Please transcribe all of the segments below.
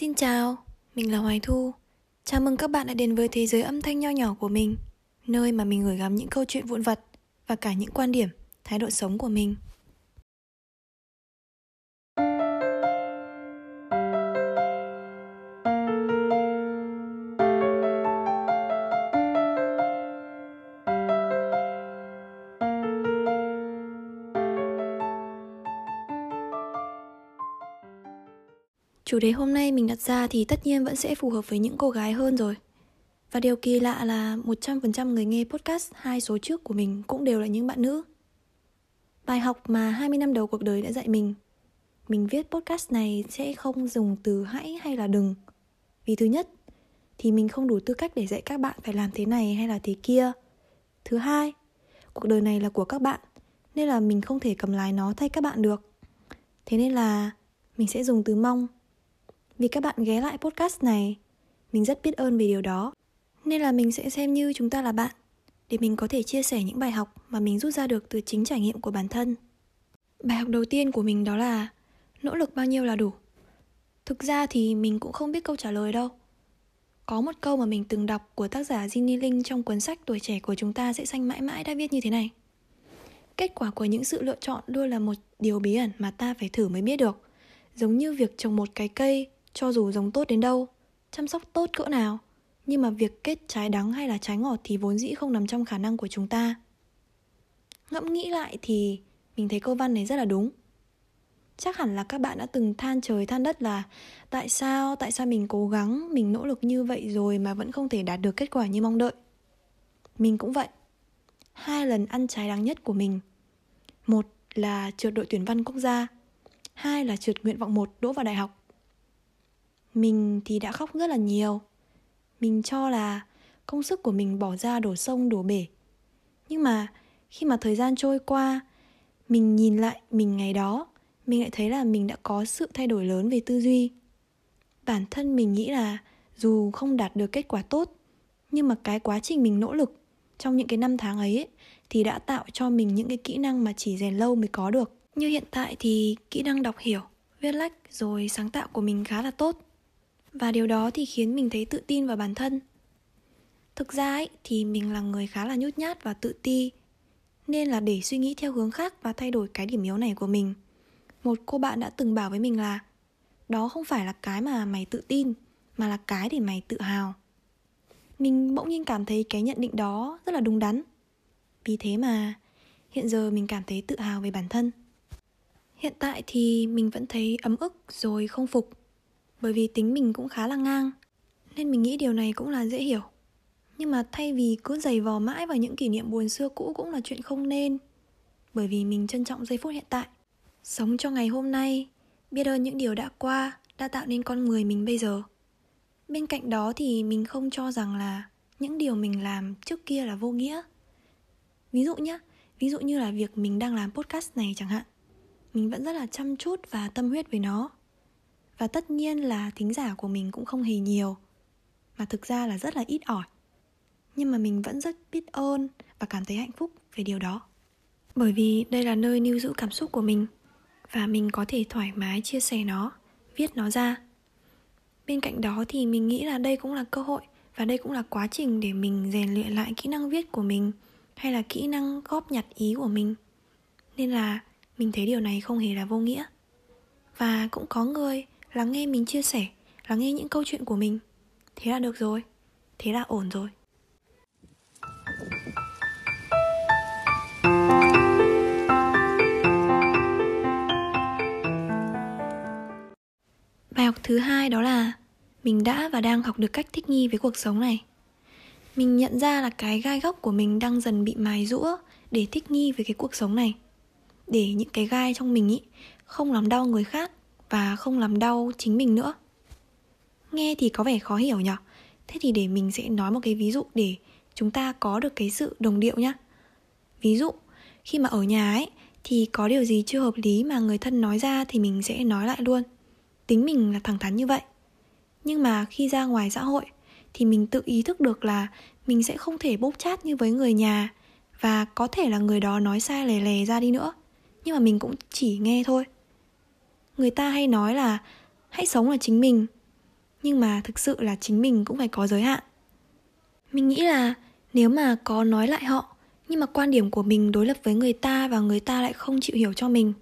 Xin chào, mình là Hoài Thu. Chào mừng các bạn đã đến với thế giới âm thanh nho nhỏ của mình, nơi mà mình gửi gắm những câu chuyện vụn vặt và cả những quan điểm, thái độ sống của mình. Chủ đề hôm nay mình đặt ra thì tất nhiên vẫn sẽ phù hợp với những cô gái hơn rồi. Và điều kỳ lạ là 100% người nghe podcast hai số trước của mình cũng đều là những bạn nữ. Bài học mà 20 năm đầu cuộc đời đã dạy mình. Mình viết podcast này sẽ không dùng từ hãy hay là đừng. Vì thứ nhất, thì mình không đủ tư cách để dạy các bạn phải làm thế này hay là thế kia. Thứ hai, cuộc đời này là của các bạn, nên là mình không thể cầm lái nó thay các bạn được. Thế nên là mình sẽ dùng từ mong vì các bạn ghé lại podcast này. Mình rất biết ơn vì điều đó. Nên là mình sẽ xem như chúng ta là bạn, để mình có thể chia sẻ những bài học mà mình rút ra được từ chính trải nghiệm của bản thân. Bài học đầu tiên của mình đó là, nỗ lực bao nhiêu là đủ. Thực ra thì mình cũng không biết câu trả lời đâu. Có một câu mà mình từng đọc của tác giả Ginny Linh trong cuốn sách Tuổi trẻ của chúng ta sẽ xanh mãi mãi đã viết như thế này. Kết quả của những sự lựa chọn luôn là một điều bí ẩn mà ta phải thử mới biết được. Giống như việc trồng một cái cây cho dù giống tốt đến đâu, chăm sóc tốt cỡ nào, nhưng mà việc kết trái đắng hay là trái ngọt thì vốn dĩ không nằm trong khả năng của chúng ta. Ngẫm nghĩ lại thì mình thấy câu văn này rất là đúng. Chắc hẳn là các bạn đã từng than trời than đất là tại sao, tại sao mình cố gắng, mình nỗ lực như vậy rồi mà vẫn không thể đạt được kết quả như mong đợi. Mình cũng vậy. Hai lần ăn trái đắng nhất của mình. Một là trượt đội tuyển văn quốc gia, hai là trượt nguyện vọng một đỗ vào đại học. Mình thì đã khóc rất là nhiều. Mình cho là công sức của mình bỏ ra đổ sông đổ bể. Nhưng mà khi mà thời gian trôi qua Mình nhìn lại mình ngày đó Mình lại thấy là mình đã có sự thay đổi lớn về tư duy. Bản thân mình nghĩ là dù không đạt được kết quả tốt Nhưng mà cái quá trình mình nỗ lực trong những cái năm tháng ấy thì đã tạo cho mình những cái kỹ năng mà chỉ rèn lâu mới có được. Như hiện tại thì kỹ năng đọc hiểu, viết lách rồi sáng tạo của mình khá là tốt và điều đó thì khiến mình thấy tự tin vào bản thân. Thực ra ấy, thì mình là người khá là nhút nhát và tự ti nên là để suy nghĩ theo hướng khác và thay đổi cái điểm yếu này của mình một cô bạn đã từng bảo với mình là đó không phải là cái mà mày tự tin mà là cái để mày tự hào. Mình bỗng nhiên cảm thấy cái nhận định đó rất là đúng đắn. Vì thế mà hiện giờ mình cảm thấy tự hào về bản thân. Hiện tại thì mình vẫn thấy ấm ức rồi không phục bởi vì tính mình cũng khá là ngang, nên mình nghĩ điều này cũng là dễ hiểu. Nhưng mà thay vì cứ giày vò mãi vào những kỷ niệm buồn xưa cũ cũng là chuyện không nên, bởi vì mình trân trọng giây phút hiện tại. Sống cho ngày hôm nay, biết ơn những điều đã qua đã tạo nên con người mình bây giờ. Bên cạnh đó thì mình không cho rằng là những điều mình làm trước kia là vô nghĩa. Ví dụ nhé ví dụ như là việc mình đang làm podcast này chẳng hạn, mình vẫn rất là chăm chút và tâm huyết với nó và tất nhiên là thính giả của mình cũng không hề nhiều, mà thực ra là rất là ít ỏi. Nhưng mà mình vẫn rất biết ơn và cảm thấy hạnh phúc về điều đó. Bởi vì đây là nơi lưu giữ cảm xúc của mình và mình có thể thoải mái chia sẻ nó, viết nó ra. Bên cạnh đó thì mình nghĩ là đây cũng là cơ hội và đây cũng là quá trình để mình rèn luyện lại kỹ năng viết của mình hay là kỹ năng góp nhặt ý của mình. Nên là mình thấy điều này không hề là vô nghĩa. Và cũng có người lắng nghe mình chia sẻ, lắng nghe những câu chuyện của mình. Thế là được rồi, thế là ổn rồi. Bài học thứ hai đó là mình đã và đang học được cách thích nghi với cuộc sống này. Mình nhận ra là cái gai góc của mình đang dần bị mài rũa để thích nghi với cái cuộc sống này. Để những cái gai trong mình ý không làm đau người khác và không làm đau chính mình nữa. Nghe thì có vẻ khó hiểu nhở. thế thì để mình sẽ nói một cái ví dụ để chúng ta có được cái sự đồng điệu nhá. Ví dụ, khi mà ở nhà ấy, thì có điều gì chưa hợp lý mà người thân nói ra thì mình sẽ nói lại luôn. Tính mình là thẳng thắn như vậy. Nhưng mà khi ra ngoài xã hội, thì mình tự ý thức được là mình sẽ không thể bốc chát như với người nhà và có thể là người đó nói sai lè lè ra đi nữa. Nhưng mà mình cũng chỉ nghe thôi người ta hay nói là hãy sống là chính mình, nhưng mà thực sự là chính mình cũng phải có giới hạn. Mình nghĩ là nếu mà có nói lại họ, nhưng mà quan điểm của mình đối lập với người ta và người ta lại không chịu hiểu cho mình,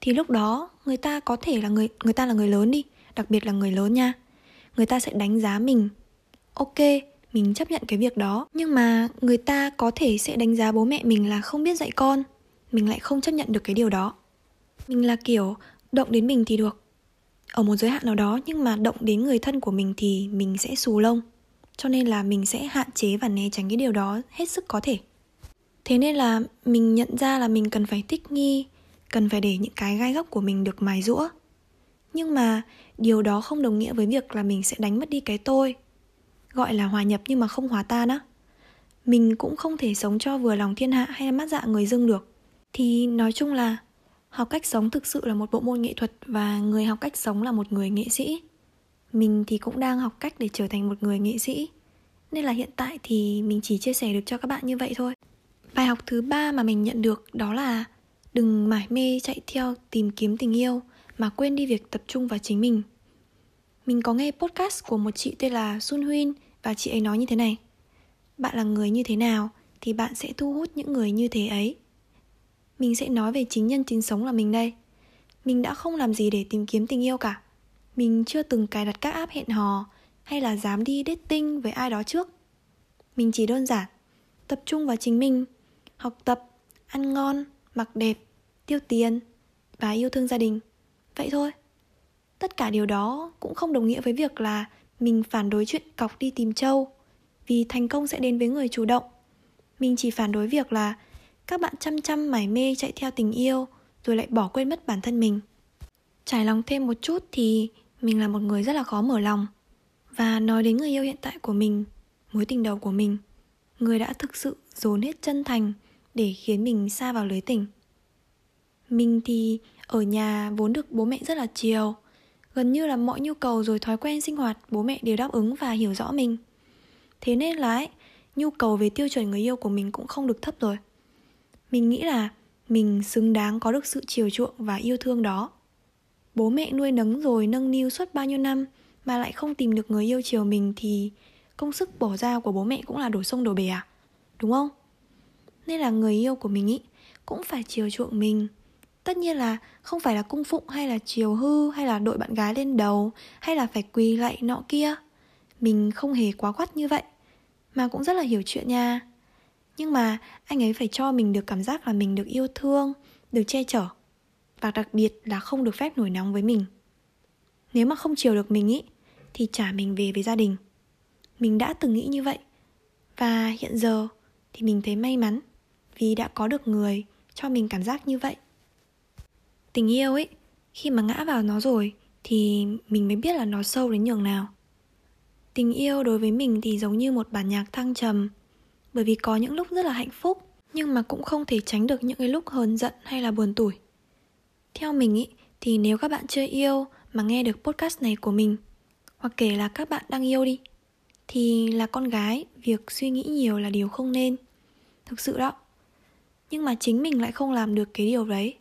thì lúc đó người ta có thể là người người ta là người lớn đi, đặc biệt là người lớn nha. Người ta sẽ đánh giá mình. Ok, mình chấp nhận cái việc đó, nhưng mà người ta có thể sẽ đánh giá bố mẹ mình là không biết dạy con. Mình lại không chấp nhận được cái điều đó. Mình là kiểu động đến mình thì được. Ở một giới hạn nào đó, nhưng mà động đến người thân của mình thì mình sẽ xù lông. Cho nên là mình sẽ hạn chế và né tránh cái điều đó hết sức có thể. Thế nên là mình nhận ra là mình cần phải thích nghi, cần phải để những cái gai góc của mình được mài rũa nhưng mà điều đó không đồng nghĩa với việc là mình sẽ đánh mất đi cái tôi, gọi là hòa nhập nhưng mà không hòa tan á. Mình cũng không thể sống cho vừa lòng thiên hạ hay là mắt dạ người dưng được. Thì nói chung là học cách sống thực sự là một bộ môn nghệ thuật và người học cách sống là một người nghệ sĩ. Mình thì cũng đang học cách để trở thành một người nghệ sĩ. Nên là hiện tại thì mình chỉ chia sẻ được cho các bạn như vậy thôi. Bài học thứ ba mà mình nhận được đó là đừng mải mê chạy theo tìm kiếm tình yêu mà quên đi việc tập trung vào chính mình. Mình có nghe podcast của một chị tên là Sun Huyên và chị ấy nói như thế này. Bạn là người như thế nào thì bạn sẽ thu hút những người như thế ấy mình sẽ nói về chính nhân chính sống là mình đây. Mình đã không làm gì để tìm kiếm tình yêu cả. Mình chưa từng cài đặt các app hẹn hò hay là dám đi dating với ai đó trước. Mình chỉ đơn giản tập trung vào chính mình, học tập, ăn ngon, mặc đẹp, tiêu tiền và yêu thương gia đình. Vậy thôi. Tất cả điều đó cũng không đồng nghĩa với việc là mình phản đối chuyện cọc đi tìm châu vì thành công sẽ đến với người chủ động. Mình chỉ phản đối việc là các bạn chăm chăm mải mê chạy theo tình yêu rồi lại bỏ quên mất bản thân mình. Trải lòng thêm một chút thì mình là một người rất là khó mở lòng. Và nói đến người yêu hiện tại của mình mối tình đầu của mình người đã thực sự dồn hết chân thành để khiến mình xa vào lưới tình. Mình thì ở nhà vốn được bố mẹ rất là chiều gần như là mọi nhu cầu rồi thói quen sinh hoạt bố mẹ đều đáp ứng và hiểu rõ mình. Thế nên là ấy, nhu cầu về tiêu chuẩn người yêu của mình cũng không được thấp rồi mình nghĩ là mình xứng đáng có được sự chiều chuộng và yêu thương đó. Bố mẹ nuôi nấng rồi nâng niu suốt bao nhiêu năm mà lại không tìm được người yêu chiều mình thì công sức bỏ ra của bố mẹ cũng là đổ sông đổ bể à? Đúng không? Nên là người yêu của mình ý, cũng phải chiều chuộng mình. Tất nhiên là không phải là cung phụng hay là chiều hư hay là đội bạn gái lên đầu hay là phải quỳ lạy nọ kia. Mình không hề quá quắt như vậy. Mà cũng rất là hiểu chuyện nha nhưng mà, anh ấy phải cho mình được cảm giác là mình được yêu thương, được che chở. Và đặc biệt là không được phép nổi nóng với mình. Nếu mà không chiều được mình ý, thì trả mình về với gia đình. Mình đã từng nghĩ như vậy. Và hiện giờ thì mình thấy may mắn vì đã có được người cho mình cảm giác như vậy. Tình yêu ấy khi mà ngã vào nó rồi thì mình mới biết là nó sâu đến nhường nào. Tình yêu đối với mình thì giống như một bản nhạc thăng trầm bởi vì có những lúc rất là hạnh phúc, nhưng mà cũng không thể tránh được những cái lúc hờn giận hay là buồn tủi. Theo mình ý, thì nếu các bạn chưa yêu mà nghe được podcast này của mình, hoặc kể là các bạn đang yêu đi, thì là con gái, việc suy nghĩ nhiều là điều không nên. Thực sự đó. Nhưng mà chính mình lại không làm được cái điều đấy.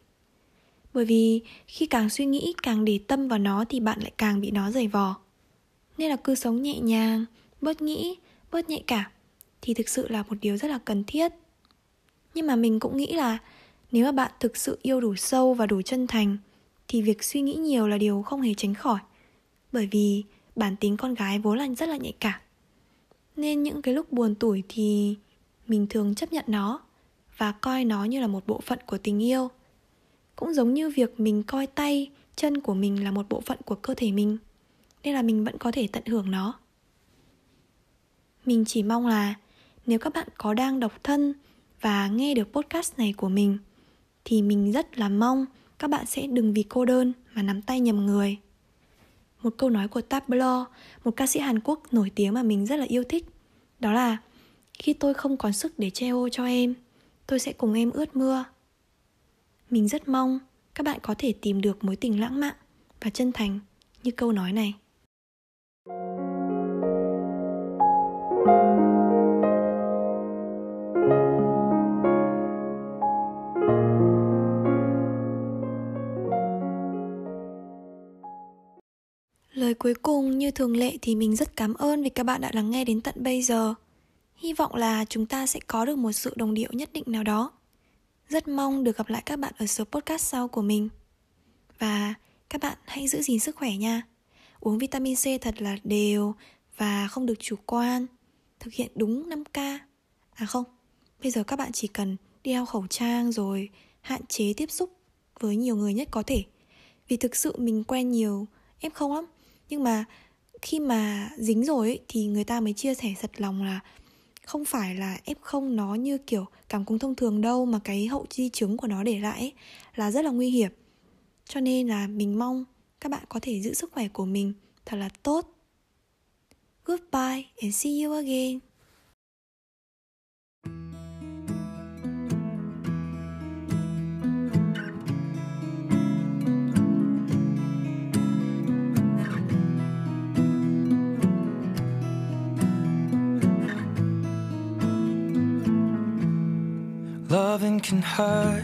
Bởi vì khi càng suy nghĩ, càng để tâm vào nó thì bạn lại càng bị nó giày vò. Nên là cứ sống nhẹ nhàng, bớt nghĩ, bớt nhạy cảm thì thực sự là một điều rất là cần thiết. Nhưng mà mình cũng nghĩ là nếu mà bạn thực sự yêu đủ sâu và đủ chân thành, thì việc suy nghĩ nhiều là điều không hề tránh khỏi. Bởi vì bản tính con gái vốn là rất là nhạy cảm. Nên những cái lúc buồn tủi thì mình thường chấp nhận nó và coi nó như là một bộ phận của tình yêu. Cũng giống như việc mình coi tay, chân của mình là một bộ phận của cơ thể mình, nên là mình vẫn có thể tận hưởng nó. Mình chỉ mong là nếu các bạn có đang độc thân và nghe được podcast này của mình thì mình rất là mong các bạn sẽ đừng vì cô đơn mà nắm tay nhầm người một câu nói của Tablo, một ca sĩ Hàn Quốc nổi tiếng mà mình rất là yêu thích. Đó là khi tôi không còn sức để che ô cho em, tôi sẽ cùng em ướt mưa. Mình rất mong các bạn có thể tìm được mối tình lãng mạn và chân thành như câu nói này. Lời cuối cùng như thường lệ thì mình rất cảm ơn vì các bạn đã lắng nghe đến tận bây giờ. Hy vọng là chúng ta sẽ có được một sự đồng điệu nhất định nào đó. Rất mong được gặp lại các bạn ở số podcast sau của mình. Và các bạn hãy giữ gìn sức khỏe nha. Uống vitamin C thật là đều và không được chủ quan. Thực hiện đúng 5K. À không, bây giờ các bạn chỉ cần đeo khẩu trang rồi hạn chế tiếp xúc với nhiều người nhất có thể. Vì thực sự mình quen nhiều F0 lắm. Nhưng mà khi mà dính rồi ấy, thì người ta mới chia sẻ thật lòng là không phải là F0 nó như kiểu cảm cúm thông thường đâu mà cái hậu di chứng của nó để lại ấy, là rất là nguy hiểm. Cho nên là mình mong các bạn có thể giữ sức khỏe của mình thật là tốt. Goodbye and see you again. Can hurt.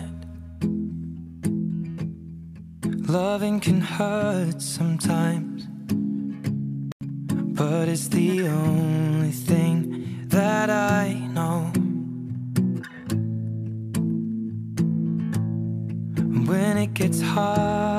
Loving can hurt sometimes. But it's the only thing that I know. When it gets hard,